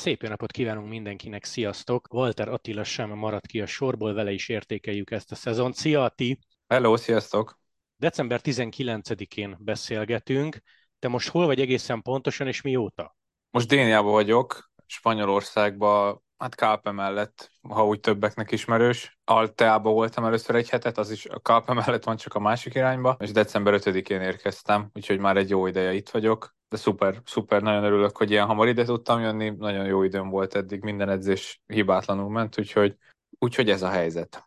Szép jó napot kívánunk mindenkinek, sziasztok! Walter Attila sem maradt ki a sorból, vele is értékeljük ezt a szezont. Szia Ati! Hello, sziasztok! December 19-én beszélgetünk. Te most hol vagy egészen pontosan, és mióta? Most Déniában vagyok, Spanyolországban, hát Kápe mellett, ha úgy többeknek ismerős. Alteába voltam először egy hetet, az is a Kápe mellett van csak a másik irányba, és december 5-én érkeztem, úgyhogy már egy jó ideje itt vagyok. De szuper, szuper, nagyon örülök, hogy ilyen hamar ide tudtam jönni, nagyon jó időm volt eddig, minden edzés hibátlanul ment, úgyhogy, úgyhogy ez a helyzet.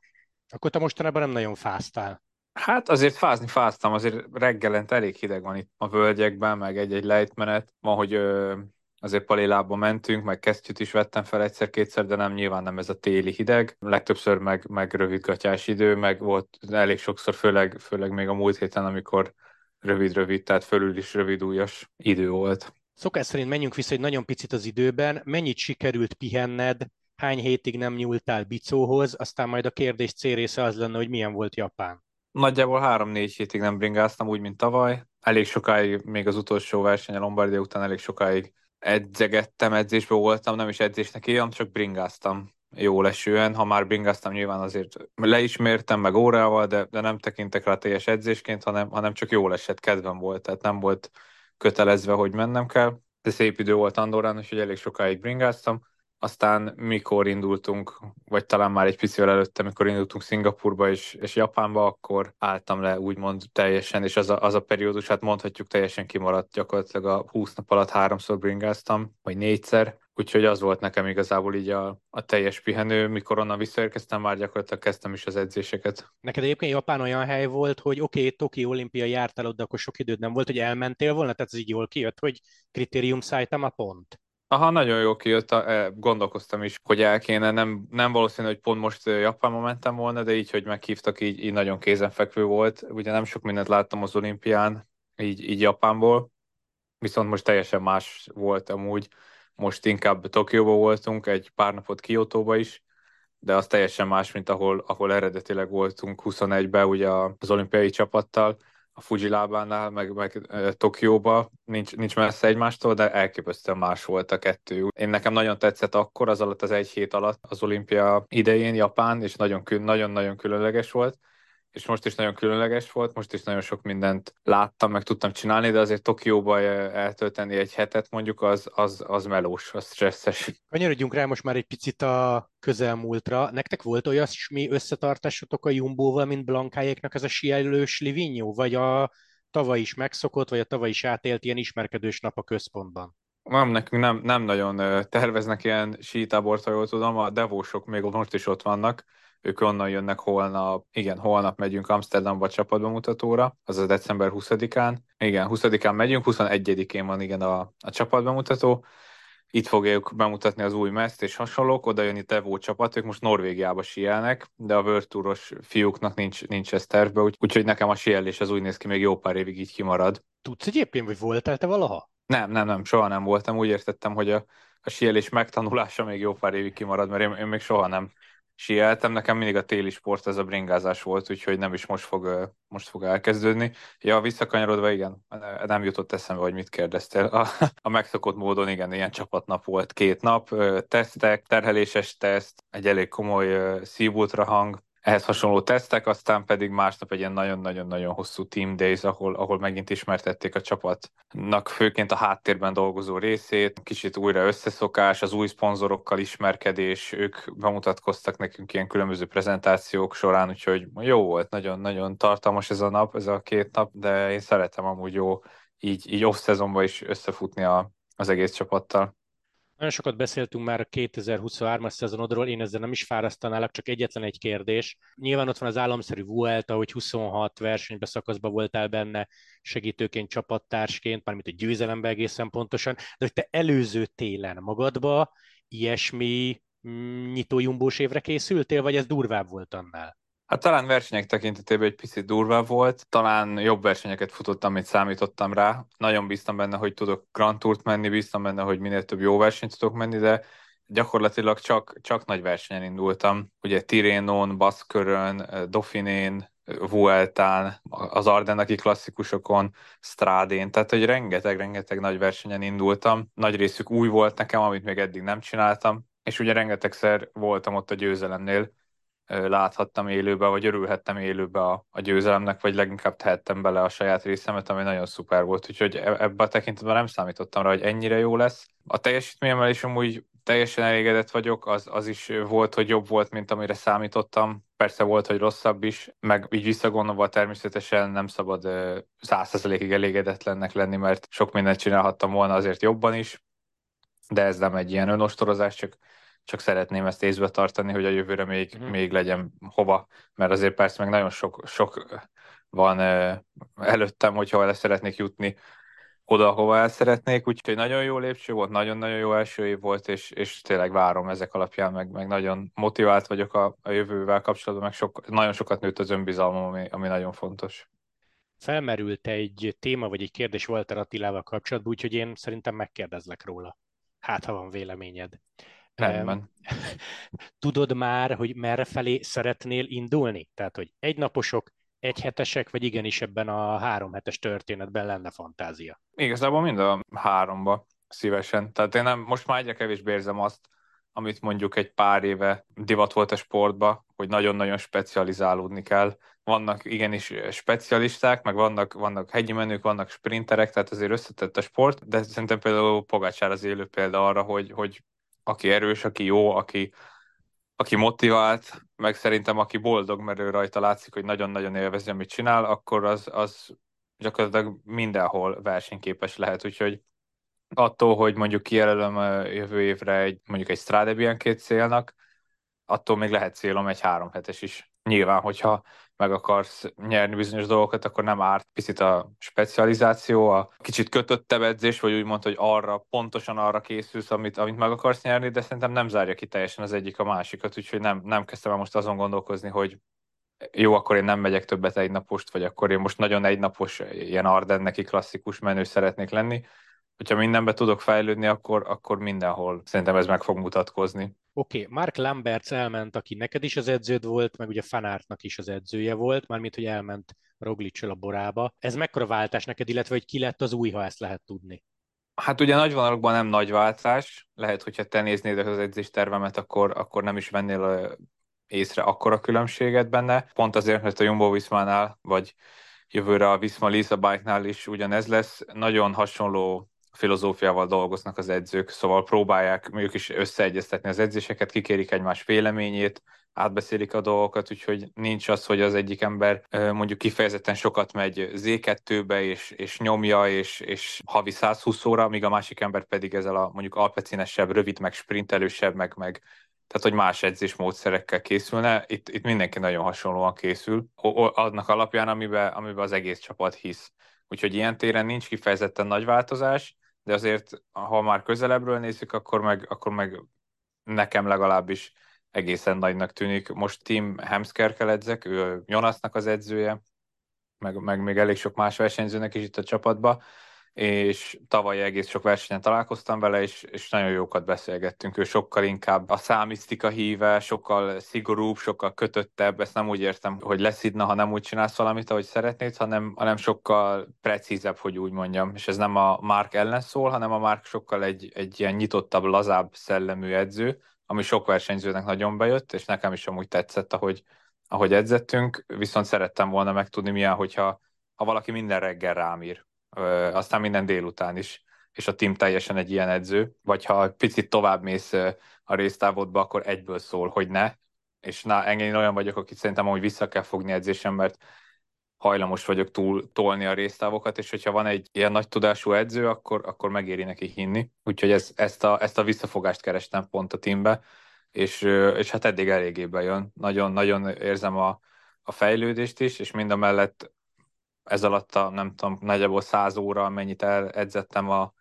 Akkor te mostanában nem nagyon fáztál. Hát azért fázni fáztam, azért reggelent elég hideg van itt a völgyekben, meg egy-egy lejtmenet. Van, hogy ö, azért palélába mentünk, meg kesztyűt is vettem fel egyszer-kétszer, de nem nyilván nem ez a téli hideg. Legtöbbször meg, meg rövidgatjás idő, meg volt elég sokszor, főleg, főleg még a múlt héten, amikor rövid-rövid, tehát fölül is rövid újas idő volt. Szokás szerint menjünk vissza egy nagyon picit az időben. Mennyit sikerült pihenned, hány hétig nem nyúltál bicóhoz, aztán majd a kérdés C része az lenne, hogy milyen volt Japán. Nagyjából három-négy hétig nem bringáztam, úgy, mint tavaly. Elég sokáig, még az utolsó verseny a Lombardia után elég sokáig edzegettem, edzésben voltam, nem is edzésnek írjam, csak bringáztam jó lesően. Ha már bringáztam, nyilván azért leismertem meg órával, de, de nem tekintek rá teljes edzésként, hanem, hanem csak jó esett, kedvem volt, tehát nem volt kötelezve, hogy mennem kell. De szép idő volt Andorrán, úgyhogy elég sokáig bringáztam aztán mikor indultunk, vagy talán már egy picivel előtte, mikor indultunk Szingapurba és, és Japánba, akkor álltam le úgymond teljesen, és az a, az a periódus, hát mondhatjuk teljesen kimaradt, gyakorlatilag a 20 nap alatt háromszor bringáztam, vagy négyszer, úgyhogy az volt nekem igazából így a, a teljes pihenő, mikor onnan visszaérkeztem, már gyakorlatilag kezdtem is az edzéseket. Neked egyébként Japán olyan hely volt, hogy oké, okay, Toki olimpia jártál ott, de akkor sok időd nem volt, hogy elmentél volna, tehát ez így jól kijött, hogy kritérium a pont. Aha, nagyon jó kijött, e, gondolkoztam is, hogy el kéne, nem, nem valószínű, hogy pont most Japánba mentem volna, de így, hogy meghívtak, így, így nagyon kézenfekvő volt. Ugye nem sok mindent láttam az olimpián, így, így Japánból, viszont most teljesen más volt amúgy. Most inkább Tokióba voltunk, egy pár napot Kiotóba is, de az teljesen más, mint ahol, ahol eredetileg voltunk 21-ben ugye az olimpiai csapattal a Fuji lábánál, meg, meg Tokióba, nincs, nincs messze egymástól, de elképesztően más volt a kettő. Én nekem nagyon tetszett akkor, az alatt az egy hét alatt az olimpia idején Japán, és nagyon-nagyon különleges volt és most is nagyon különleges volt, most is nagyon sok mindent láttam, meg tudtam csinálni, de azért Tokióba eltölteni egy hetet mondjuk, az, az, az melós, az stresszes. Kanyarodjunk rá most már egy picit a közelmúltra. Nektek volt olyasmi összetartásotok a Jumbóval, mint Blankájéknak ez a sielős Livigno, vagy a tavaly is megszokott, vagy a tavaly is átélt ilyen ismerkedős nap a központban? Nem, nekünk nem, nem nagyon terveznek ilyen sítábort, ha jól tudom, a devósok még most is ott vannak, ők onnan jönnek holnap, igen, holnap megyünk Amsterdamba csapatbemutatóra, az a december 20-án. Igen, 20-án megyünk, 21-én van igen a, a csapatbemutató. Itt fogjuk bemutatni az új meszt és hasonlók, oda jön itt Evo csapat, ők most Norvégiába sielnek, de a World Touros fiúknak nincs, nincs ez tervbe, úgy, úgyhogy nekem a sielés az úgy néz ki, még jó pár évig így kimarad. Tudsz egyébként, hogy voltál te valaha? Nem, nem, nem, soha nem voltam. Úgy értettem, hogy a, a sielés megtanulása még jó pár évig kimarad, mert én, én még soha nem sieltem, nekem mindig a téli sport ez a bringázás volt, úgyhogy nem is most fog, most fog elkezdődni. Ja, visszakanyarodva, igen, nem jutott eszembe, hogy mit kérdeztél. A, a megszokott módon, igen, ilyen csapatnap volt két nap, tesztek, terheléses teszt, egy elég komoly szívultrahang, ehhez hasonló tesztek, aztán pedig másnap egy ilyen nagyon-nagyon-nagyon hosszú team days, ahol, ahol megint ismertették a csapatnak főként a háttérben dolgozó részét, kicsit újra összeszokás, az új szponzorokkal ismerkedés, ők bemutatkoztak nekünk ilyen különböző prezentációk során, úgyhogy jó volt, nagyon-nagyon tartalmas ez a nap, ez a két nap, de én szeretem amúgy jó így, így off-szezonban is összefutni a, az egész csapattal. Nagyon sokat beszéltünk már a 2023-as szezonodról, én ezzel nem is fárasztanálak, csak egyetlen egy kérdés. Nyilván ott van az államszerű Vuelta, hogy 26 versenybe szakaszba voltál benne segítőként, csapattársként, mármint a győzelembe egészen pontosan, de hogy te előző télen magadba ilyesmi mm, nyitójumbós évre készültél, vagy ez durvább volt annál? Hát talán versenyek tekintetében egy picit durvább volt, talán jobb versenyeket futottam, mint számítottam rá. Nagyon bíztam benne, hogy tudok Grand Tourt menni, bíztam benne, hogy minél több jó versenyt tudok menni, de gyakorlatilag csak, csak nagy versenyen indultam. Ugye Tirénon, Baszkörön, Dauphinén, Vueltán, az Ardennaki klasszikusokon, Strádén, tehát hogy rengeteg-rengeteg nagy versenyen indultam. Nagy részük új volt nekem, amit még eddig nem csináltam, és ugye rengetegszer voltam ott a győzelemnél, láthattam élőbe, vagy örülhettem élőbe a, a győzelemnek, vagy leginkább tehettem bele a saját részemet, ami nagyon szuper volt, úgyhogy e, ebben a tekintetben nem számítottam rá, hogy ennyire jó lesz. A teljesítményemmel is amúgy teljesen elégedett vagyok, az, az is volt, hogy jobb volt, mint amire számítottam. Persze volt, hogy rosszabb is, meg így visszagondolva természetesen nem szabad százszerzelékig elégedetlennek lenni, mert sok mindent csinálhattam volna azért jobban is, de ez nem egy ilyen önostorozás, csak csak szeretném ezt észbe tartani, hogy a jövőre még, uh-huh. még legyen hova, mert azért persze meg nagyon sok, sok van előttem, hogyha el szeretnék jutni oda, hova el szeretnék, úgyhogy nagyon jó lépcső volt, nagyon-nagyon jó első év volt, és, és tényleg várom ezek alapján, meg, meg nagyon motivált vagyok a, a jövővel kapcsolatban, meg sok, nagyon sokat nőtt az önbizalmam, ami, ami nagyon fontos. Felmerült egy téma, vagy egy kérdés Walter Attilával kapcsolatban, úgyhogy én szerintem megkérdezlek róla. Hát, ha van véleményed. Rendben. Tudod már, hogy merre felé szeretnél indulni? Tehát, hogy egynaposok, egyhetesek, vagy igenis ebben a három hetes történetben lenne fantázia? Igazából mind a háromba szívesen. Tehát én nem, most már egyre kevésbé érzem azt, amit mondjuk egy pár éve divat volt a sportba, hogy nagyon-nagyon specializálódni kell. Vannak igenis specialisták, meg vannak, vannak hegyi menők, vannak sprinterek, tehát azért összetett a sport, de szerintem például Pogácsár az élő példa arra, hogy, hogy aki erős, aki jó, aki, aki motivált, meg szerintem aki boldog, mert ő rajta látszik, hogy nagyon-nagyon élvezi, amit csinál, akkor az, az gyakorlatilag mindenhol versenyképes lehet, úgyhogy attól, hogy mondjuk kijelölöm jövő évre egy, mondjuk egy Strade két célnak, attól még lehet célom egy három hetes is. Nyilván, hogyha meg akarsz nyerni bizonyos dolgokat, akkor nem árt picit a specializáció, a kicsit kötöttebb edzés, vagy úgy mondta, hogy arra, pontosan arra készülsz, amit, amit meg akarsz nyerni, de szerintem nem zárja ki teljesen az egyik a másikat, úgyhogy nem, nem kezdtem el most azon gondolkozni, hogy jó, akkor én nem megyek többet egy napost, vagy akkor én most nagyon egynapos, ilyen Ardenneki klasszikus menő szeretnék lenni. Hogyha mindenbe tudok fejlődni, akkor, akkor mindenhol szerintem ez meg fog mutatkozni. Oké, okay, Mark Lamberts elment, aki neked is az edződ volt, meg ugye Fanártnak is az edzője volt, mármint, hogy elment roglic a borába. Ez mekkora váltás neked, illetve hogy ki lett az új, ha ezt lehet tudni? Hát ugye nagy vonalakban nem nagy váltás. Lehet, hogyha te néznéd az edzéstervemet, akkor, akkor nem is vennél észre akkora különbséget benne. Pont azért, mert a Jumbo Viszmánál, vagy jövőre a Viszma Lisa Bike-nál is ugyanez lesz. Nagyon hasonló filozófiával dolgoznak az edzők, szóval próbálják ők is összeegyeztetni az edzéseket, kikérik egymás véleményét, átbeszélik a dolgokat, úgyhogy nincs az, hogy az egyik ember mondjuk kifejezetten sokat megy Z2-be, és, és nyomja, és, és havi 120 óra, míg a másik ember pedig ezzel a mondjuk alpecinesebb, rövid, meg sprintelősebb, meg, meg tehát hogy más edzésmódszerekkel készülne, itt, itt mindenki nagyon hasonlóan készül, annak alapján, amiben, amiben az egész csapat hisz. Úgyhogy ilyen téren nincs kifejezetten nagy változás, de azért, ha már közelebbről nézzük, akkor meg, akkor meg nekem legalábbis egészen nagynak tűnik. Most Tim Hemskerkel edzek, ő Jonasnak az edzője, meg, meg még elég sok más versenyzőnek is itt a csapatba, és tavaly egész sok versenyen találkoztam vele, és, és nagyon jókat beszélgettünk. Ő sokkal inkább a számisztika híve, sokkal szigorúbb, sokkal kötöttebb, ezt nem úgy értem, hogy leszidna, ha nem úgy csinálsz valamit, ahogy szeretnéd, hanem, hanem sokkal precízebb, hogy úgy mondjam. És ez nem a Mark ellen szól, hanem a Mark sokkal egy, egy ilyen nyitottabb, lazább szellemű edző, ami sok versenyzőnek nagyon bejött, és nekem is amúgy tetszett, ahogy, ahogy edzettünk, viszont szerettem volna megtudni milyen, hogyha ha valaki minden reggel rám ír aztán minden délután is, és a team teljesen egy ilyen edző, vagy ha picit tovább mész a résztávodba, akkor egyből szól, hogy ne, és na, engem olyan vagyok, aki szerintem hogy vissza kell fogni edzésem, mert hajlamos vagyok túl tolni a résztávokat, és hogyha van egy ilyen nagy tudású edző, akkor, akkor megéri neki hinni. Úgyhogy ez, ezt, a, ezt a visszafogást kerestem pont a teambe, és, és hát eddig eléggé bejön. Nagyon-nagyon érzem a, a fejlődést is, és mind a mellett ez alatt a, nem tudom, nagyjából száz óra, mennyit edzettem a,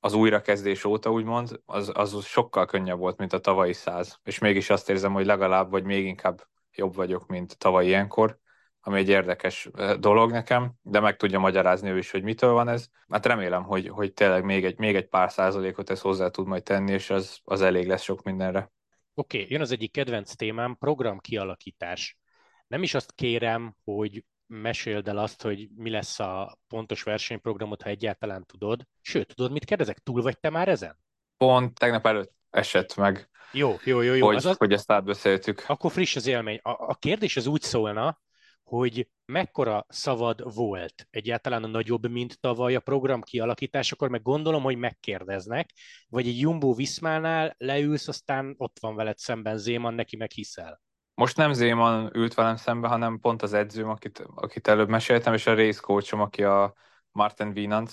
az újrakezdés óta, úgymond, az, az sokkal könnyebb volt, mint a tavalyi száz. És mégis azt érzem, hogy legalább, vagy még inkább jobb vagyok, mint tavaly ilyenkor, ami egy érdekes dolog nekem, de meg tudja magyarázni ő is, hogy mitől van ez. Hát remélem, hogy, hogy tényleg még egy, még egy pár százalékot ez hozzá tud majd tenni, és az, az elég lesz sok mindenre. Oké, okay, jön az egyik kedvenc témám, program kialakítás. nem is azt kérem, hogy meséld el azt, hogy mi lesz a pontos versenyprogramot, ha egyáltalán tudod. Sőt, tudod, mit kérdezek? Túl vagy te már ezen? Pont tegnap előtt esett meg, Jó, jó, jó, jó. hogy, Az az, hogy ezt átbeszéltük. akkor friss az élmény. A, a kérdés az úgy szólna, hogy mekkora szavad volt egyáltalán a nagyobb, mint tavaly a program kialakításakor, meg gondolom, hogy megkérdeznek, vagy egy Jumbo Viszmánál leülsz, aztán ott van veled szemben Zéman, neki meg hiszel. Most nem Zéman ült velem szembe, hanem pont az edzőm, akit, akit előbb meséltem, és a race aki a Martin Wienand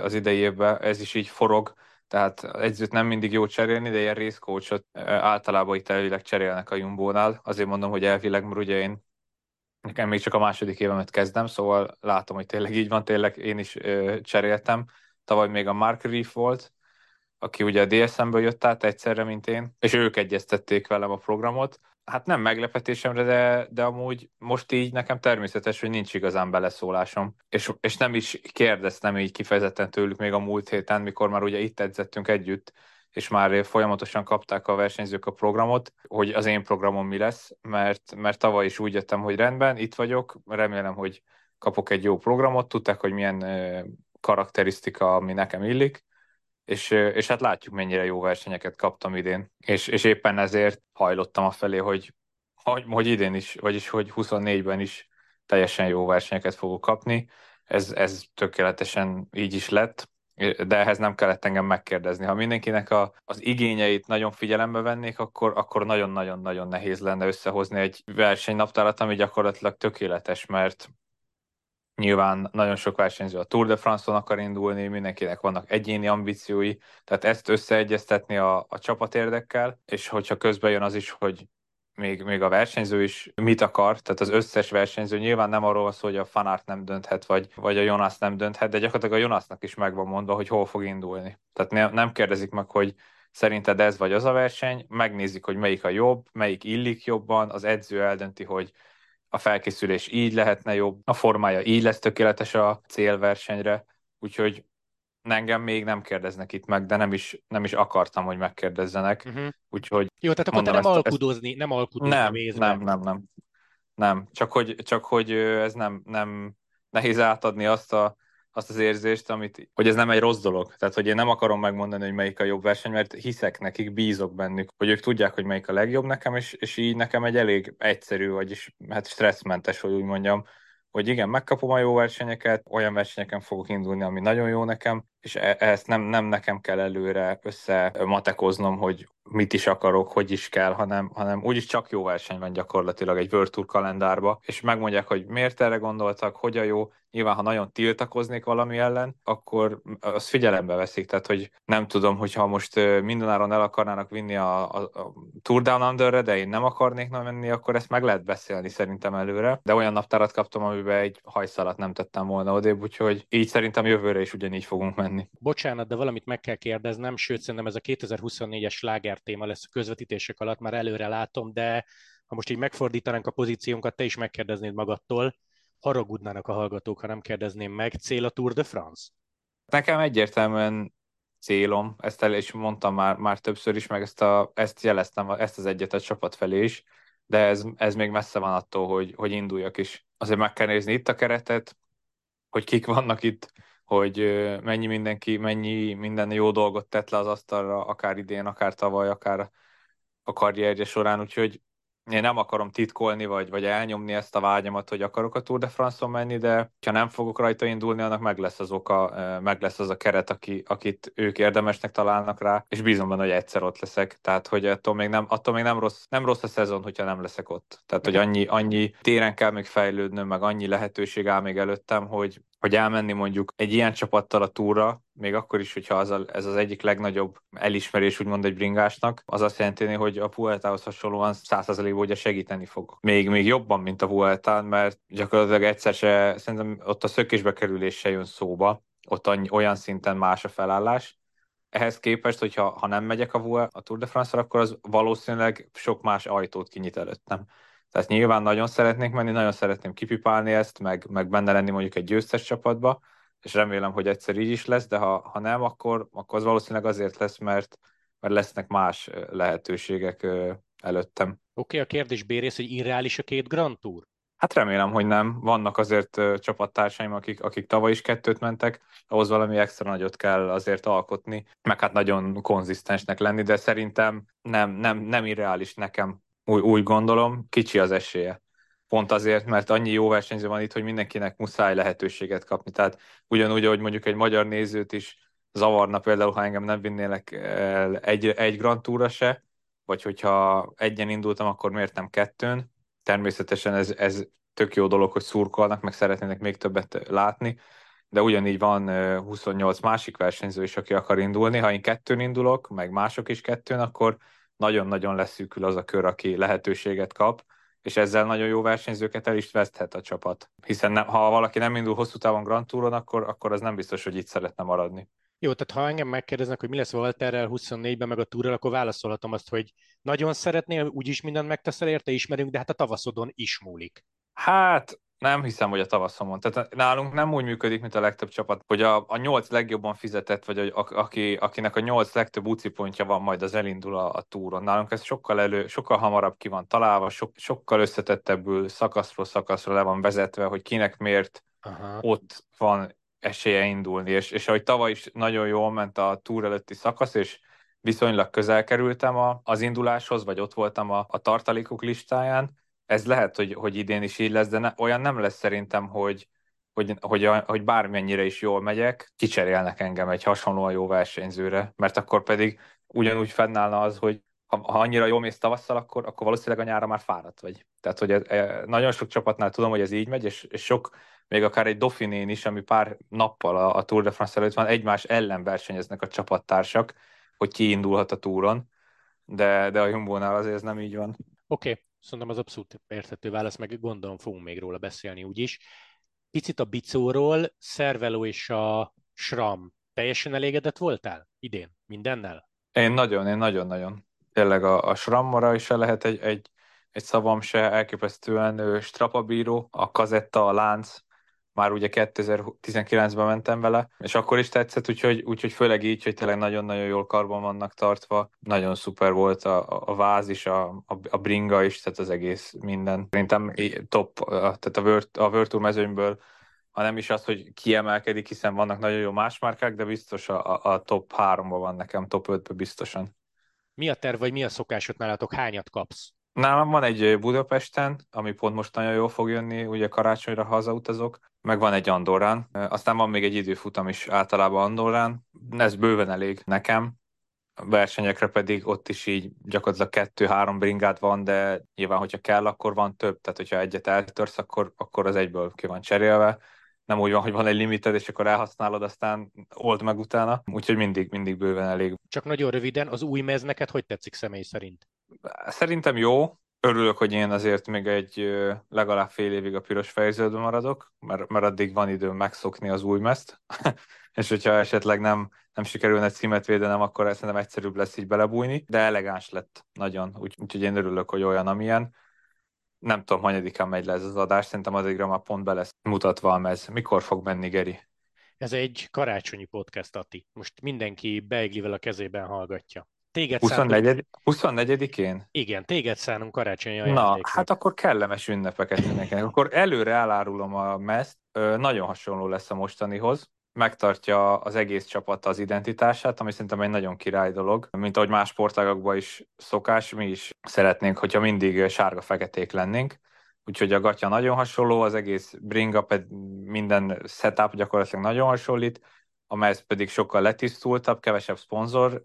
az idei ez is így forog, tehát edzőt nem mindig jó cserélni, de ilyen race általában itt elvileg cserélnek a Jumbo-nál. Azért mondom, hogy elvileg, mert ugye én nekem még csak a második évemet kezdem, szóval látom, hogy tényleg így van, tényleg én is ö, cseréltem. Tavaly még a Mark Reef volt, aki ugye a DSM-ből jött át egyszerre, mint én, és ők egyeztették velem a programot. Hát nem meglepetésemre, de, de amúgy most így nekem természetes, hogy nincs igazán beleszólásom. És, és nem is kérdeztem így kifejezetten tőlük még a múlt héten, mikor már ugye itt edzettünk együtt, és már folyamatosan kapták a versenyzők a programot, hogy az én programom mi lesz, mert, mert tavaly is úgy jöttem, hogy rendben, itt vagyok, remélem, hogy kapok egy jó programot, tudták, hogy milyen karakterisztika, ami nekem illik, és, és hát látjuk, mennyire jó versenyeket kaptam idén, és, és éppen ezért hajlottam a felé, hogy, hogy, hogy idén is, vagyis hogy 24-ben is teljesen jó versenyeket fogok kapni, ez, ez tökéletesen így is lett, de ehhez nem kellett engem megkérdezni. Ha mindenkinek a, az igényeit nagyon figyelembe vennék, akkor, akkor nagyon-nagyon-nagyon nehéz lenne összehozni egy versenynaptárat, ami gyakorlatilag tökéletes, mert nyilván nagyon sok versenyző a Tour de France-on akar indulni, mindenkinek vannak egyéni ambíciói, tehát ezt összeegyeztetni a, a csapatérdekkel, és hogyha közben jön az is, hogy még, még a versenyző is mit akar, tehát az összes versenyző nyilván nem arról szól, hogy a Fanart nem dönthet, vagy, vagy a Jonas nem dönthet, de gyakorlatilag a Jonasnak is meg van mondva, hogy hol fog indulni. Tehát ne, nem kérdezik meg, hogy szerinted ez vagy az a verseny, megnézik, hogy melyik a jobb, melyik illik jobban, az edző eldönti, hogy a felkészülés így lehetne jobb, a formája így lesz tökéletes a célversenyre, úgyhogy engem még nem kérdeznek itt meg, de nem is, nem is akartam, hogy megkérdezzenek. Uh-huh. Úgyhogy Jó, tehát akkor te nem alkudozni, ezt... nem alkudozni nem, nem, nem, nem, nem. Csak hogy, csak hogy ez nem, nem nehéz átadni azt a azt az érzést, amit, hogy ez nem egy rossz dolog. Tehát, hogy én nem akarom megmondani, hogy melyik a jobb verseny, mert hiszek nekik, bízok bennük, hogy ők tudják, hogy melyik a legjobb nekem, és, és így nekem egy elég egyszerű, vagyis hát stresszmentes, hogy úgy mondjam, hogy igen, megkapom a jó versenyeket, olyan versenyeken fogok indulni, ami nagyon jó nekem, és e- ezt nem, nem nekem kell előre összematekoznom, hogy mit is akarok, hogy is kell, hanem, hanem úgyis csak jó verseny van gyakorlatilag egy World Tour kalendárba, és megmondják, hogy miért erre gondoltak, hogy a jó. Nyilván, ha nagyon tiltakoznék valami ellen, akkor azt figyelembe veszik, tehát hogy nem tudom, hogyha most mindenáron el akarnának vinni a, a, a Tour Down Under-re, de én nem akarnék nem menni, akkor ezt meg lehet beszélni szerintem előre, de olyan naptárat kaptam, amiben egy hajszalat nem tettem volna odébb, úgyhogy így szerintem jövőre is ugyanígy fogunk menni menni. Bocsánat, de valamit meg kell kérdeznem, sőt szerintem ez a 2024-es sláger téma lesz a közvetítések alatt, már előre látom, de ha most így megfordítanánk a pozíciónkat, te is megkérdeznéd magadtól, haragudnának a hallgatók, ha nem kérdezném meg, cél a Tour de France? Nekem egyértelműen célom, ezt el is mondtam már, már többször is, meg ezt, a, ezt jeleztem, ezt az egyet a csapat felé is, de ez, ez még messze van attól, hogy, hogy induljak is. Azért meg kell nézni itt a keretet, hogy kik vannak itt, hogy mennyi mindenki, mennyi minden jó dolgot tett le az asztalra, akár idén, akár tavaly, akár a karrierje során, úgyhogy én nem akarom titkolni, vagy, vagy elnyomni ezt a vágyamat, hogy akarok a Tour de France-on menni, de ha nem fogok rajta indulni, annak meg lesz az oka, meg lesz az a keret, aki, akit ők érdemesnek találnak rá, és bízom benne, hogy egyszer ott leszek. Tehát, hogy attól még nem, attól még nem, rossz, nem rossz a szezon, hogyha nem leszek ott. Tehát, hogy annyi, annyi téren kell még fejlődnöm, meg annyi lehetőség áll még előttem, hogy, hogy elmenni mondjuk egy ilyen csapattal a túra, még akkor is, hogyha az a, ez az egyik legnagyobb elismerés úgymond egy bringásnak, az azt jelenti, hogy a Vueltához hasonlóan 100%-ban ugye segíteni fog. Még, még jobban, mint a Vueltán, mert gyakorlatilag egyszer se, szerintem ott a szökésbe kerülés se jön szóba, ott annyi, olyan szinten más a felállás. Ehhez képest, hogyha ha nem megyek a, a Tour de France-ra, akkor az valószínűleg sok más ajtót kinyit előttem. Tehát nyilván nagyon szeretnék menni, nagyon szeretném kipipálni ezt, meg, meg benne lenni mondjuk egy győztes csapatba, és remélem, hogy egyszer így is lesz, de ha, ha nem, akkor, akkor az valószínűleg azért lesz, mert, mert lesznek más lehetőségek előttem. Oké, okay, a kérdés bérész, hogy irreális a két Grand Tour? Hát remélem, hogy nem. Vannak azért csapattársaim, akik, akik tavaly is kettőt mentek, ahhoz valami extra nagyot kell azért alkotni, meg hát nagyon konzisztensnek lenni, de szerintem nem, nem, nem irreális nekem, úgy, úgy gondolom, kicsi az esélye. Pont azért, mert annyi jó versenyző van itt, hogy mindenkinek muszáj lehetőséget kapni. Tehát ugyanúgy, ahogy mondjuk egy magyar nézőt is zavarna például, ha engem nem vinnének el egy, egy Grand Tourra se, vagy hogyha egyen indultam, akkor miért nem kettőn, természetesen ez, ez tök jó dolog, hogy szurkolnak, meg szeretnének még többet látni, de ugyanígy van 28 másik versenyző is, aki akar indulni. Ha én kettőn indulok, meg mások is kettőn, akkor nagyon-nagyon leszűkül az a kör, aki lehetőséget kap, és ezzel nagyon jó versenyzőket el is veszthet a csapat. Hiszen ne, ha valaki nem indul hosszú távon Grand Touron, akkor, akkor az nem biztos, hogy itt szeretne maradni. Jó, tehát ha engem megkérdeznek, hogy mi lesz Walterrel 24-ben, meg a túrral, akkor válaszolhatom azt, hogy nagyon szeretnél, úgyis mindent megteszel érte, ismerünk, de hát a tavaszodon is múlik. Hát nem hiszem, hogy a tavaszomon. Tehát nálunk nem úgy működik, mint a legtöbb csapat, hogy a, a nyolc legjobban fizetett, vagy a, a, aki, akinek a nyolc legtöbb úci pontja van, majd az elindul a, a túron. Nálunk ez sokkal elő, sokkal hamarabb ki van találva, so, sokkal összetettebbül szakaszról szakaszra le van vezetve, hogy kinek miért Aha. ott van esélye indulni, és, és ahogy tavaly is nagyon jól ment a túr előtti szakasz, és viszonylag közel kerültem a, az induláshoz, vagy ott voltam a, a tartalékok listáján, ez lehet, hogy, hogy idén is így lesz, de ne, olyan nem lesz szerintem, hogy, hogy, hogy, hogy bármennyire is jól megyek, kicserélnek engem egy hasonlóan jó versenyzőre, mert akkor pedig ugyanúgy fennállna az, hogy ha, ha annyira jól mész tavasszal, akkor, akkor valószínűleg a nyára már fáradt vagy. Tehát, hogy ez, e, nagyon sok csapatnál tudom, hogy ez így megy, és, és sok, még akár egy Dauphinén is, ami pár nappal a, a Tour de France előtt van, egymás ellen versenyeznek a csapattársak, hogy ki indulhat a túron, de, de a Jumbo-nál azért ez nem így van. Oké, okay. Szerintem az abszolút érthető válasz, meg gondolom fogunk még róla beszélni úgyis. Picit a Bicóról, Szerveló és a Sram. Teljesen elégedett voltál idén mindennel? Én nagyon, én nagyon-nagyon. Tényleg a, a Srammara is lehet egy, egy, egy szavam se, elképesztően strapabíró, a kazetta, a lánc, már ugye 2019-ben mentem vele, és akkor is tetszett, úgyhogy, úgyhogy főleg így, hogy tényleg nagyon-nagyon jól karban vannak tartva. Nagyon szuper volt a, a váz is, a, a, a bringa is, tehát az egész minden. Szerintem top, tehát a World, a World Tour mezőnyből ha nem is az, hogy kiemelkedik, hiszen vannak nagyon jó más márkák, de biztos a, a top 3-ban van nekem, top 5-ben biztosan. Mi a terv, vagy mi a szokásod nálatok? Hányat kapsz? Nálam van egy Budapesten, ami pont most nagyon jól fog jönni, ugye karácsonyra hazautazok, meg van egy Andorrán, aztán van még egy időfutam is általában Andorrán, ez bőven elég nekem, a versenyekre pedig ott is így gyakorlatilag kettő-három bringád van, de nyilván, hogyha kell, akkor van több, tehát hogyha egyet eltörsz, akkor, akkor az egyből ki van cserélve. Nem úgy van, hogy van egy limited, és akkor elhasználod, aztán old meg utána, úgyhogy mindig, mindig bőven elég. Csak nagyon röviden, az új mez neked hogy tetszik személy szerint? Szerintem jó, Örülök, hogy én azért még egy legalább fél évig a piros fejződben maradok, mert, mert addig van időm megszokni az új mezt, és hogyha esetleg nem, nem sikerülne címet védenem, akkor szerintem egyszerűbb lesz így belebújni, de elegáns lett nagyon, úgy, úgyhogy én örülök, hogy olyan, amilyen. Nem tudom, hanyadikán megy le ez az adás, szerintem addigra már pont be lesz mutatva a mez. Mikor fog menni, Geri? Ez egy karácsonyi podcast, Ati. Most mindenki beiglivel a kezében hallgatja. Téged 24 24-én? Igen, téged szánunk karácsonyi Na, hát akkor kellemes ünnepeket mindenkinek. Akkor előre elárulom a meszt, nagyon hasonló lesz a mostanihoz. Megtartja az egész csapat az identitását, ami szerintem egy nagyon király dolog. Mint ahogy más sportágokban is szokás, mi is szeretnénk, hogyha mindig sárga-feketék lennénk. Úgyhogy a gatya nagyon hasonló, az egész bringa, minden setup gyakorlatilag nagyon hasonlít amely pedig sokkal letisztultabb, kevesebb szponzor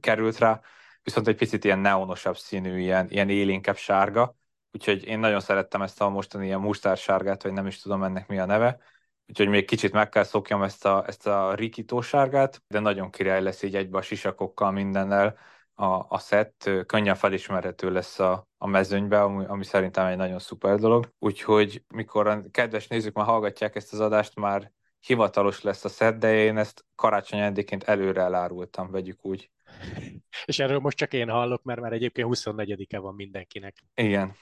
került rá, viszont egy picit ilyen neonosabb színű, ilyen, ilyen élénkebb sárga, úgyhogy én nagyon szerettem ezt a mostani ilyen mustársárgát, vagy nem is tudom ennek mi a neve, úgyhogy még kicsit meg kell szokjam ezt a, ezt a rikító sárgát, de nagyon király lesz így egybe a sisakokkal mindennel, a, a szett, könnyen felismerhető lesz a, a mezőnybe, ami, ami szerintem egy nagyon szuper dolog. Úgyhogy mikor a kedves nézők már hallgatják ezt az adást, már hivatalos lesz a szed, de én ezt karácsony ajándéként előre elárultam, vegyük úgy. És erről most csak én hallok, mert már egyébként 24-e van mindenkinek. Igen.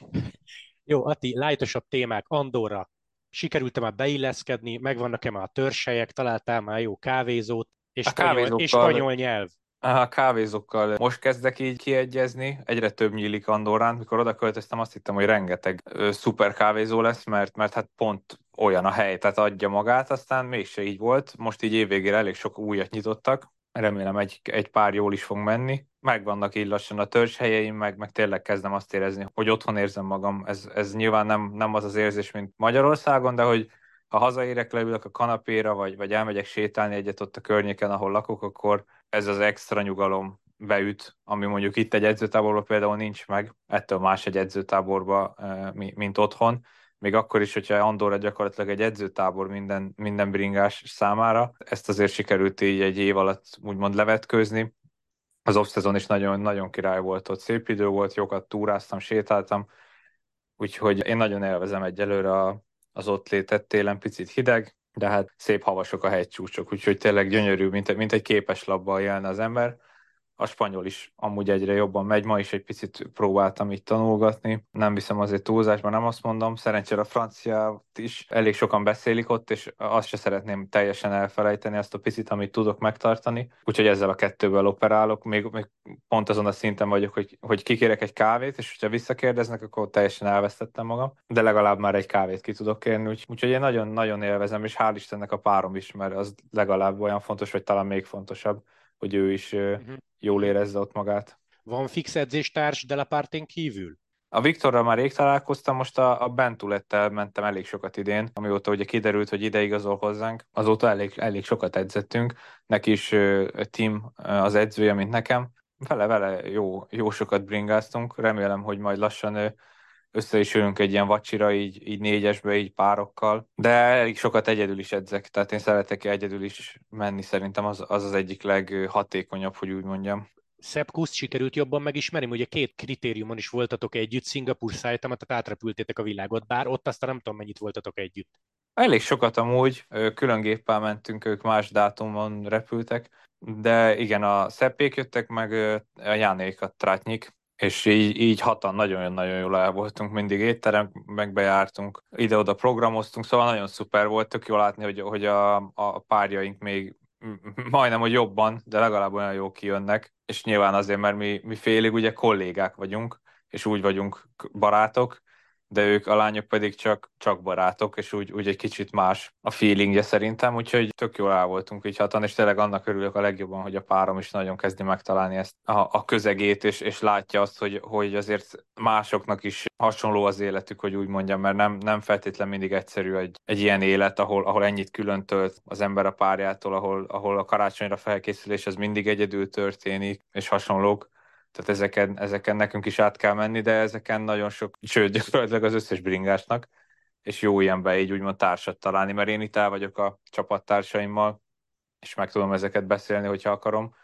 Jó, Ati, lájtosabb témák, Andorra. Sikerült-e már beilleszkedni, megvannak-e már a törselyek, találtál már jó kávézót, és, a spanyol, és spanyol nyelv. A kávézókkal most kezdek így kiegyezni, egyre több nyílik Andorrán. Mikor oda költöztem, azt hittem, hogy rengeteg szuper kávézó lesz, mert, mert hát pont olyan a hely, tehát adja magát, aztán mégse így volt. Most így évvégére elég sok újat nyitottak, remélem egy, egy pár jól is fog menni. Megvannak így lassan a helyeim, meg, meg tényleg kezdem azt érezni, hogy otthon érzem magam. Ez, ez nyilván nem, nem az az érzés, mint Magyarországon, de hogy ha hazaérek, leülök a kanapéra, vagy, vagy elmegyek sétálni egyet ott a környéken, ahol lakok, akkor ez az extra nyugalom beüt, ami mondjuk itt egy edzőtáborban például nincs meg, ettől más egy edzőtáborban, mint otthon. Még akkor is, hogyha Andorra gyakorlatilag egy edzőtábor minden, minden bringás számára, ezt azért sikerült így egy év alatt úgymond levetkőzni. Az off-szezon is nagyon, nagyon király volt ott, szép idő volt, jókat túráztam, sétáltam, úgyhogy én nagyon élvezem egyelőre az ott létett télen, picit hideg, de hát szép havasok a hegycsúcsok, úgyhogy tényleg gyönyörű, mint, mint egy képes labbal jelne az ember a spanyol is amúgy egyre jobban megy, ma is egy picit próbáltam itt tanulgatni, nem viszem azért túlzásban, nem azt mondom, szerencsére a francia is elég sokan beszélik ott, és azt se szeretném teljesen elfelejteni, azt a picit, amit tudok megtartani, úgyhogy ezzel a kettővel operálok, még, még pont azon a szinten vagyok, hogy, hogy kikérek egy kávét, és hogyha visszakérdeznek, akkor teljesen elvesztettem magam, de legalább már egy kávét ki tudok kérni, úgy, úgyhogy én nagyon-nagyon élvezem, és hál' Istennek a párom is, mert az legalább olyan fontos, vagy talán még fontosabb, hogy ő is uh-huh. jól érezze ott magát. Van fix edzéstárs Delapartén kívül? A Viktorral már rég találkoztam, most a, a Bentulettel mentem elég sokat idén, amióta ugye kiderült, hogy ide igazol hozzánk. Azóta elég, elég sokat edzettünk. Neki is uh, Tim az edzője, mint nekem. Vele-vele jó, jó sokat bringáztunk. Remélem, hogy majd lassan uh, össze is ülünk egy ilyen vacsira, így, így négyesbe, így párokkal, de elég sokat egyedül is edzek, tehát én szeretek egyedül is menni, szerintem az az, az egyik leghatékonyabb, hogy úgy mondjam. Szebb Kuszt sikerült jobban megismerni, ugye két kritériumon is voltatok együtt, Szingapur szájtama, tehát átrepültétek a világot, bár ott aztán nem tudom, mennyit voltatok együtt. Elég sokat amúgy, külön géppel mentünk, ők más dátumon repültek, de igen, a szeppék jöttek, meg a Jánék, a Trátnyik, és így, így hatan nagyon-nagyon jól el voltunk, mindig étterembe jártunk, ide-oda programoztunk, szóval nagyon szuper volt, tök jó látni, hogy, hogy a, a párjaink még majdnem, hogy jobban, de legalább olyan jó kijönnek, és nyilván azért, mert mi, mi félig ugye kollégák vagyunk, és úgy vagyunk barátok, de ők a lányok pedig csak, csak barátok, és úgy, úgy egy kicsit más a feelingje szerintem, úgyhogy tök jól el voltunk így hatan, és tényleg annak örülök a legjobban, hogy a párom is nagyon kezdi megtalálni ezt a, a közegét, és, és látja azt, hogy, hogy azért másoknak is hasonló az életük, hogy úgy mondjam, mert nem, nem feltétlen mindig egyszerű egy, egy ilyen élet, ahol, ahol ennyit külön tölt az ember a párjától, ahol, ahol a karácsonyra felkészülés az mindig egyedül történik, és hasonlók tehát ezeken, ezeken nekünk is át kell menni, de ezeken nagyon sok, sőt, gyakorlatilag az összes bringásnak, és jó ilyenbe így úgymond társat találni, mert én itt el vagyok a csapattársaimmal, és meg tudom ezeket beszélni, hogyha akarom,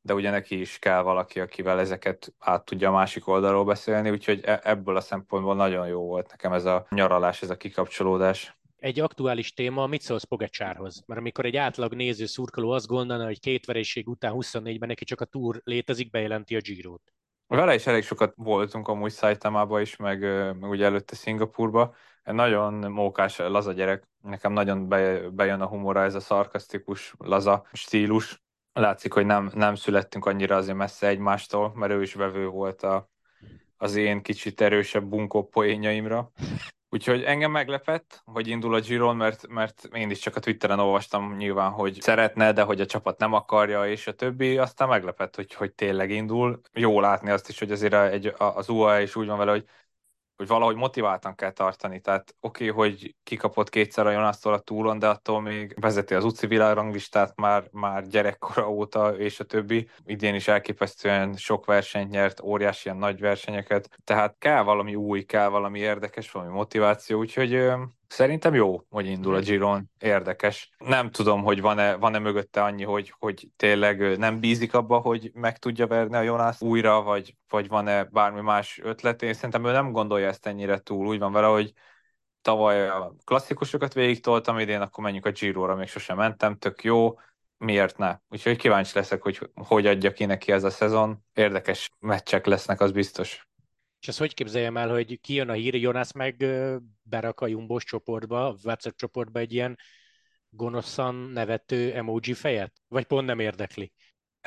de ugye neki is kell valaki, akivel ezeket át tudja a másik oldalról beszélni, úgyhogy e- ebből a szempontból nagyon jó volt nekem ez a nyaralás, ez a kikapcsolódás egy aktuális téma, mit szólsz Pogacsárhoz? Mert amikor egy átlag néző szurkoló azt gondolna, hogy két vereség után 24-ben neki csak a túr létezik, bejelenti a Giro-t. Vele is elég sokat voltunk amúgy Saitamába is, meg, meg ugye előtte Szingapurba. Nagyon mókás, laza gyerek. Nekem nagyon bejön a humora ez a szarkasztikus, laza stílus. Látszik, hogy nem, nem születtünk annyira azért messze egymástól, mert ő is vevő volt a, az én kicsit erősebb bunkó poénjaimra. Úgyhogy engem meglepett, hogy indul a Giron, mert, mert én is csak a Twitteren olvastam nyilván, hogy szeretne, de hogy a csapat nem akarja, és a többi. Aztán meglepett, hogy, hogy tényleg indul. Jó látni azt is, hogy azért egy, az UAE is úgy van vele, hogy hogy valahogy motiváltan kell tartani. Tehát oké, okay, hogy kikapott kétszer a Jonasztól a túlon, de attól még vezeti az UCI világranglistát már, már gyerekkora óta, és a többi. Idén is elképesztően sok versenyt nyert, óriási ilyen nagy versenyeket. Tehát kell valami új, kell valami érdekes, valami motiváció, úgyhogy Szerintem jó, hogy indul a Giron, érdekes. Nem tudom, hogy van-e, van-e mögötte annyi, hogy, hogy tényleg nem bízik abba, hogy meg tudja verni a Jonas újra, vagy, vagy van-e bármi más ötlet. Én szerintem ő nem gondolja ezt ennyire túl. Úgy van vele, hogy tavaly a klasszikusokat végig toltam idén, akkor menjünk a Giro-ra, még sosem mentem, tök jó, miért ne? Úgyhogy kíváncsi leszek, hogy hogy adja ki neki ez a szezon. Érdekes meccsek lesznek, az biztos. És ezt hogy képzeljem el, hogy kijön a hír, Jonas meg berak a Jumbos csoportba, a WhatsApp csoportba egy ilyen gonoszan nevető emoji fejet? Vagy pont nem érdekli?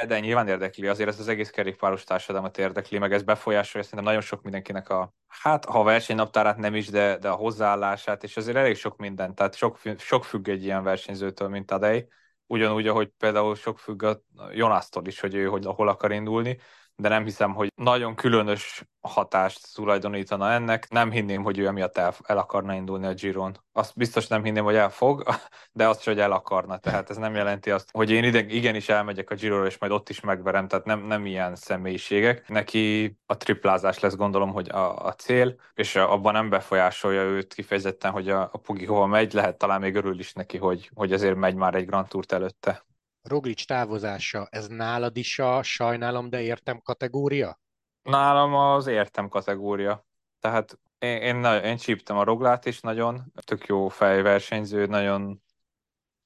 de nyilván érdekli, azért ez az egész kerékpáros társadalmat érdekli, meg ez befolyásolja szerintem nagyon sok mindenkinek a, hát ha a versenynaptárát nem is, de, de a hozzáállását, és azért elég sok minden, tehát sok, sok függ egy ilyen versenyzőtől, mint Tadej, ugyanúgy, ahogy például sok függ a Jonásztól is, hogy ő hogy, hol akar indulni, de nem hiszem, hogy nagyon különös hatást tulajdonítana ennek. Nem hinném, hogy ő emiatt el, el akarna indulni a Giron. Azt biztos nem hinném, hogy el fog, de azt hogy el akarna. Tehát ez nem jelenti azt, hogy én ide, igenis elmegyek a Gironra, és majd ott is megverem. Tehát nem, nem ilyen személyiségek. Neki a triplázás lesz gondolom, hogy a, a cél, és abban nem befolyásolja őt kifejezetten, hogy a, a Pugi hova megy. Lehet talán még örül is neki, hogy, hogy azért megy már egy Grand Tourt előtte. Roglic távozása, ez nálad is a sajnálom, de értem kategória? Nálam az értem kategória. Tehát én, én, én csíptem a Roglát is nagyon, tök jó fejversenyző, nagyon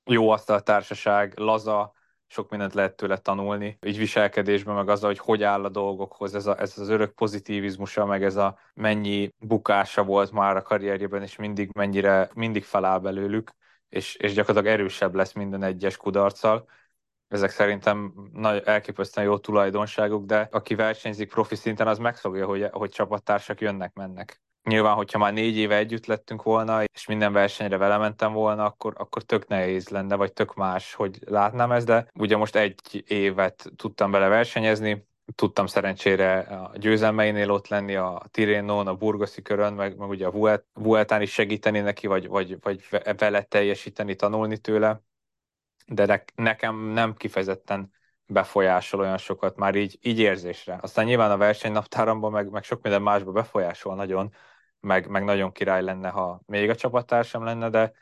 jó asztaltársaság, laza, sok mindent lehet tőle tanulni, így viselkedésben, meg az, hogy hogy áll a dolgokhoz, ez, a, ez az örök pozitivizmusa, meg ez a mennyi bukása volt már a karrierjében, és mindig mennyire, mindig feláll belőlük, és, és gyakorlatilag erősebb lesz minden egyes kudarccal ezek szerintem nagy, elképesztően jó tulajdonságok, de aki versenyzik profi szinten, az megszokja, hogy, hogy csapattársak jönnek-mennek. Nyilván, hogyha már négy éve együtt lettünk volna, és minden versenyre vele mentem volna, akkor, akkor tök nehéz lenne, vagy tök más, hogy látnám ezt, de ugye most egy évet tudtam vele versenyezni, tudtam szerencsére a győzelmeinél ott lenni, a Tirénon, a Burgoszi körön, meg, meg ugye a Vueltán is segíteni neki, vagy, vagy, vagy vele teljesíteni, tanulni tőle de ne, nekem nem kifejezetten befolyásol olyan sokat, már így, így érzésre. Aztán nyilván a versenynaptáramban, meg, meg sok minden másba befolyásol nagyon, meg, meg nagyon király lenne, ha még a csapattársam lenne, de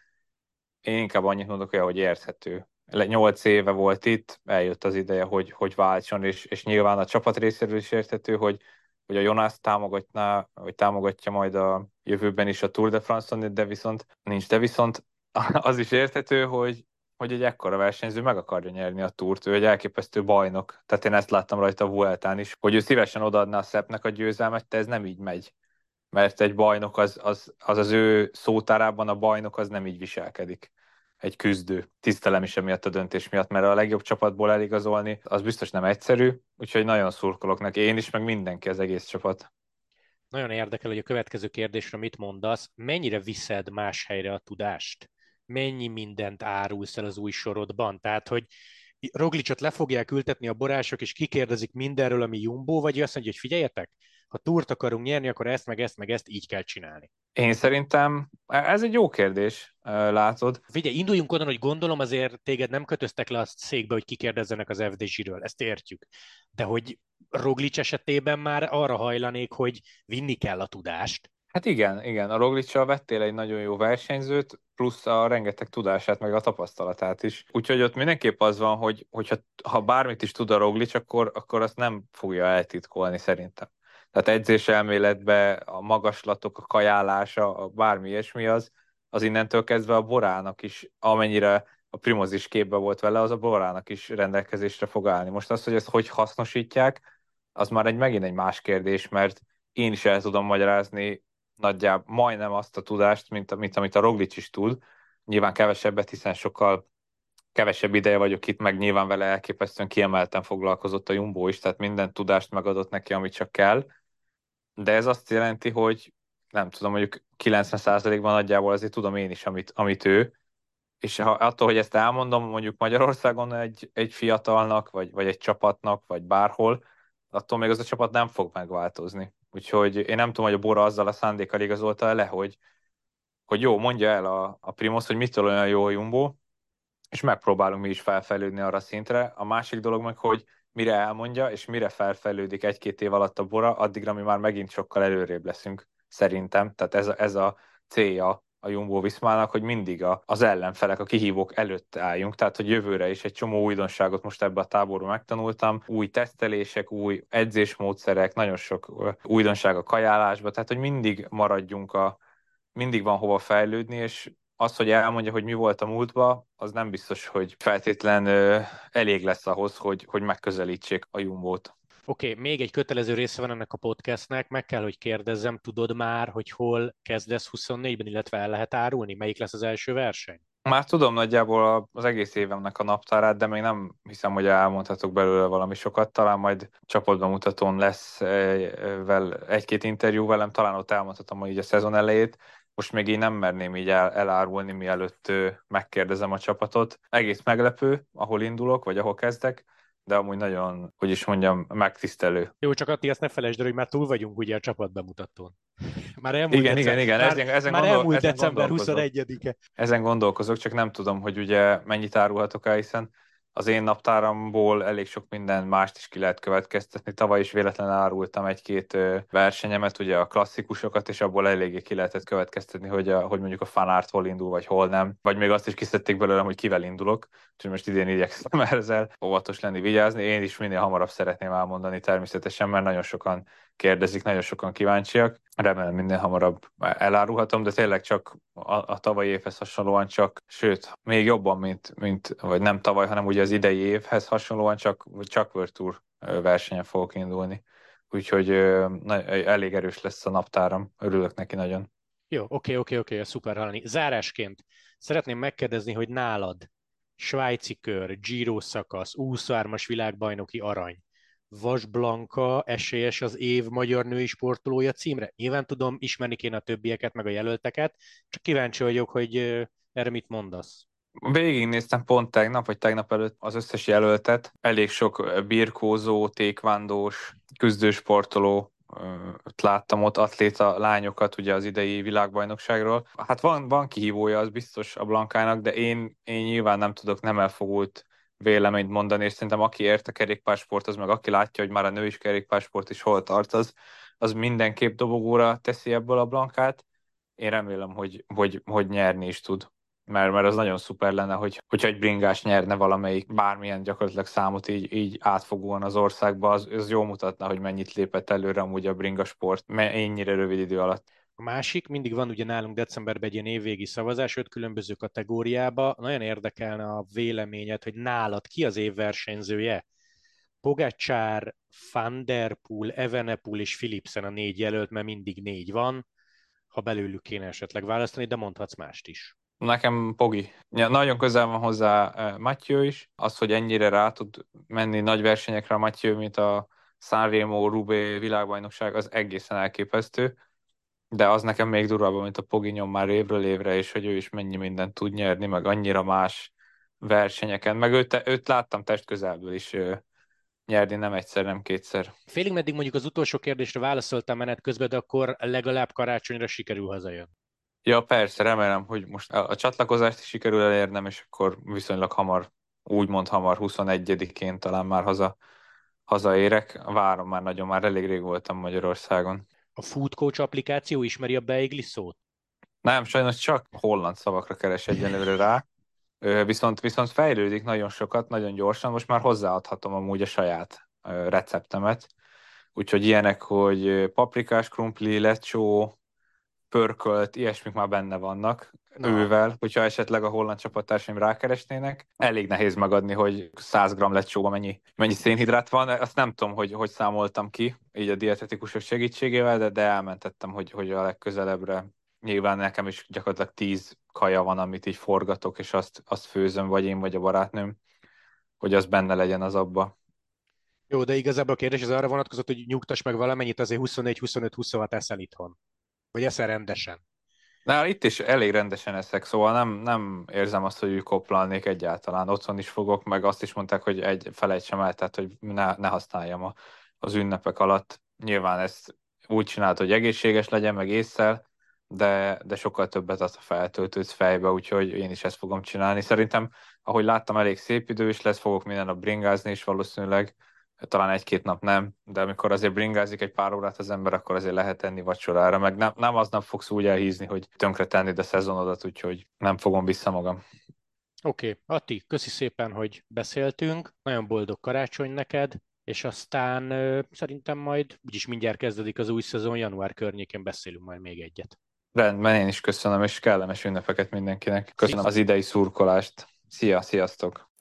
én inkább annyit mondok hogy érthető. Nyolc éve volt itt, eljött az ideje, hogy, hogy váltson, és, és nyilván a csapat részéről is érthető, hogy, hogy a Jonas támogatná, vagy támogatja majd a jövőben is a Tour de France-on, de viszont nincs, de viszont az is érthető, hogy, hogy egy ekkora versenyző meg akarja nyerni a túrt, ő egy elképesztő bajnok. Tehát én ezt láttam rajta a Vueltán is, hogy ő szívesen odaadná a Szepnek a győzelmet, de ez nem így megy. Mert egy bajnok az az, az, az ő szótárában a bajnok az nem így viselkedik egy küzdő. Tisztelem is emiatt a döntés miatt, mert a legjobb csapatból eligazolni, az biztos nem egyszerű, úgyhogy nagyon szurkolok neki, én is, meg mindenki, az egész csapat. Nagyon érdekel, hogy a következő kérdésre mit mondasz, mennyire viszed más helyre a tudást? Mennyi mindent árulsz el az új sorodban. Tehát, hogy Roglicot le fogják ültetni a borások, és kikérdezik mindenről, ami Jumbo, vagy azt mondja, hogy figyeljetek, ha túrt akarunk nyerni, akkor ezt, meg ezt, meg ezt így kell csinálni. Én szerintem ez egy jó kérdés, látod. Figyelj, induljunk onnan, hogy gondolom azért téged nem kötöztek le a székbe, hogy kikérdezzenek az FDZ-ről, ezt értjük. De hogy Roglic esetében már arra hajlanék, hogy vinni kell a tudást, Hát igen, igen, a Roglicsal vettél egy nagyon jó versenyzőt, plusz a rengeteg tudását, meg a tapasztalatát is. Úgyhogy ott mindenképp az van, hogy hogyha, ha bármit is tud a Roglic, akkor, akkor azt nem fogja eltitkolni szerintem. Tehát edzés elméletbe a magaslatok, a kajálása, a bármi ilyesmi az, az innentől kezdve a borának is, amennyire a Primoz is képbe volt vele, az a borának is rendelkezésre fog állni. Most az, hogy ezt hogy hasznosítják, az már egy megint egy más kérdés, mert én is el tudom magyarázni nagyjából majdnem azt a tudást, mint, mint amit a Roglic is tud. Nyilván kevesebbet, hiszen sokkal kevesebb ideje vagyok itt, meg nyilván vele elképesztően kiemelten foglalkozott a Jumbo is, tehát minden tudást megadott neki, amit csak kell. De ez azt jelenti, hogy nem tudom, mondjuk 90%-ban nagyjából azért tudom én is, amit, amit ő, és ha, attól, hogy ezt elmondom mondjuk Magyarországon egy, egy fiatalnak, vagy, vagy egy csapatnak, vagy bárhol, attól még az a csapat nem fog megváltozni. Úgyhogy én nem tudom, hogy a Bora azzal a szándékkal igazolta le, hogy, hogy jó, mondja el a, a Primos, hogy mitől olyan jó a Jumbo, és megpróbálunk mi is felfejlődni arra szintre. A másik dolog meg, hogy mire elmondja, és mire felfejlődik egy-két év alatt a Bora, addigra mi már megint sokkal előrébb leszünk, szerintem. Tehát ez a, ez a célja a Jumbo Viszmának, hogy mindig a, az ellenfelek, a kihívók előtt álljunk, tehát hogy jövőre is egy csomó újdonságot most ebbe a táborba megtanultam, új tesztelések, új edzésmódszerek, nagyon sok újdonság a kajálásba, tehát hogy mindig maradjunk a, mindig van hova fejlődni, és az, hogy elmondja, hogy mi volt a múltban, az nem biztos, hogy feltétlen elég lesz ahhoz, hogy, hogy megközelítsék a Jumbót. Oké, okay, még egy kötelező része van ennek a podcastnek, meg kell, hogy kérdezzem, tudod már, hogy hol kezdesz 24-ben, illetve el lehet árulni? Melyik lesz az első verseny? Már tudom nagyjából az egész évemnek a naptárát, de még nem hiszem, hogy elmondhatok belőle valami sokat. Talán majd csapatbemutatón lesz egy-két interjú velem, talán ott elmondhatom hogy így a szezon elejét. Most még így nem merném így el, elárulni, mielőtt megkérdezem a csapatot. Egész meglepő, ahol indulok, vagy ahol kezdek de amúgy nagyon, hogy is mondjam, megtisztelő. Jó, csak Atti, ezt ne felejtsd el, hogy már túl vagyunk ugye a csapatbemutatón. Már elmúlt igen, december, igen, igen, ezen, ezen már gondol, elmúlt ezen december 21-e. Ezen gondolkozok, csak nem tudom, hogy ugye mennyit árulhatok el, hiszen az én naptáramból elég sok minden mást is ki lehet következtetni. Tavaly is véletlenül árultam egy-két versenyemet, ugye a klasszikusokat, és abból eléggé ki lehetett következtetni, hogy, a, hogy mondjuk a fanárt hol indul, vagy hol nem. Vagy még azt is kiszedték belőlem, hogy kivel indulok. Úgyhogy most idén igyekszem ezzel óvatos lenni, vigyázni. Én is minél hamarabb szeretném elmondani természetesen, mert nagyon sokan kérdezik, nagyon sokan kíváncsiak. Remélem minden hamarabb elárulhatom, de tényleg csak a, a tavalyi évhez hasonlóan csak, sőt, még jobban, mint, mint, vagy nem tavaly, hanem ugye az idei évhez hasonlóan csak, csak World versenyen fogok indulni. Úgyhogy na, elég erős lesz a naptáram, örülök neki nagyon. Jó, oké, oké, oké, ez szuper hallani. Zárásként szeretném megkérdezni, hogy nálad svájci kör, Giro szakasz, 23-as világbajnoki arany, Vas Blanka esélyes az év magyar női sportolója címre? Nyilván tudom, ismerni kéne a többieket, meg a jelölteket, csak kíváncsi vagyok, hogy erre mit mondasz. Végignéztem pont tegnap, vagy tegnap előtt az összes jelöltet. Elég sok birkózó, tékvándós, küzdősportoló láttam ott atléta lányokat ugye az idei világbajnokságról. Hát van, van kihívója, az biztos a Blankának, de én, én nyilván nem tudok nem elfogult véleményt mondani, és szerintem aki ért a kerékpársport, az meg aki látja, hogy már a nő is kerékpársport is hol tart, az, az mindenképp dobogóra teszi ebből a blankát. Én remélem, hogy, hogy, hogy nyerni is tud. Mert, mert az nagyon szuper lenne, hogy, hogyha egy bringás nyerne valamelyik bármilyen gyakorlatilag számot így, így átfogóan az országba, az, az jó mutatna, hogy mennyit lépett előre amúgy a bringasport ennyire rövid idő alatt. Másik, mindig van ugye nálunk decemberben egy ilyen évvégi szavazás, öt különböző kategóriába. Nagyon érdekelne a véleményed, hogy nálad ki az év versenyzője? Pogacsár, Van Der Poel, Evenepoel és Philipsen a négy jelölt, mert mindig négy van. Ha belőlük kéne esetleg választani, de mondhatsz mást is. Nekem Pogi. Ja, nagyon közel van hozzá uh, Matthew is. Az, hogy ennyire rá tud menni nagy versenyekre a Matthew, mint a Sanremo, Rubé világbajnokság, az egészen elképesztő de az nekem még durvább, mint a Poginyon már évről évre, és hogy ő is mennyi mindent tud nyerni, meg annyira más versenyeken. Meg őt, őt láttam test közelből is nyerni, nem egyszer, nem kétszer. Félig meddig mondjuk az utolsó kérdésre válaszoltam menet közben, de akkor legalább karácsonyra sikerül hazajön. Ja, persze, remélem, hogy most a, a csatlakozást is sikerül elérnem, és akkor viszonylag hamar, úgymond hamar, 21-én talán már haza, hazaérek. Várom már nagyon, már elég rég voltam Magyarországon. A Food Coach applikáció ismeri a beigli szót? Nem, sajnos csak holland szavakra keres egyenlőre rá. Viszont, viszont fejlődik nagyon sokat, nagyon gyorsan, most már hozzáadhatom amúgy a saját receptemet. Úgyhogy ilyenek, hogy paprikás krumpli, lecsó, pörkölt, ilyesmik már benne vannak Na. ővel, hogyha esetleg a holland csapattársaim rákeresnének. Elég nehéz megadni, hogy 100 g lecsóba mennyi, mennyi szénhidrát van. Azt nem tudom, hogy, hogy számoltam ki, így a dietetikusok segítségével, de, de elmentettem, hogy, hogy a legközelebbre. Nyilván nekem is gyakorlatilag 10 kaja van, amit így forgatok, és azt, azt főzöm, vagy én, vagy a barátnőm, hogy az benne legyen az abba. Jó, de igazából a kérdés az arra vonatkozott, hogy nyugtass meg valamennyit, azért 24-25-26 eszel itthon. Vagy eszel rendesen? Na, itt is elég rendesen eszek, szóval nem, nem érzem azt, hogy koplalnék egyáltalán. Otthon is fogok, meg azt is mondták, hogy egy felejtsem el, tehát hogy ne, ne használjam a, az ünnepek alatt. Nyilván ezt úgy csinált, hogy egészséges legyen, meg észszel, de, de sokkal többet az a feltöltődsz fejbe, úgyhogy én is ezt fogom csinálni. Szerintem, ahogy láttam, elég szép idő is lesz, fogok minden nap bringázni is valószínűleg, talán egy-két nap nem, de amikor azért bringázik egy pár órát az ember, akkor azért lehet tenni vacsorára, meg nem, nem aznap fogsz úgy elhízni, hogy tönkre tenni a szezonodat, úgyhogy nem fogom vissza magam. Oké, okay. Atti, köszi szépen, hogy beszéltünk, nagyon boldog karácsony neked, és aztán ö, szerintem majd úgyis mindjárt kezdődik az új szezon, január környékén beszélünk majd még egyet. Rendben, én is köszönöm, és kellemes ünnepeket mindenkinek. Köszönöm az idei szurkolást. Szia, sziasztok!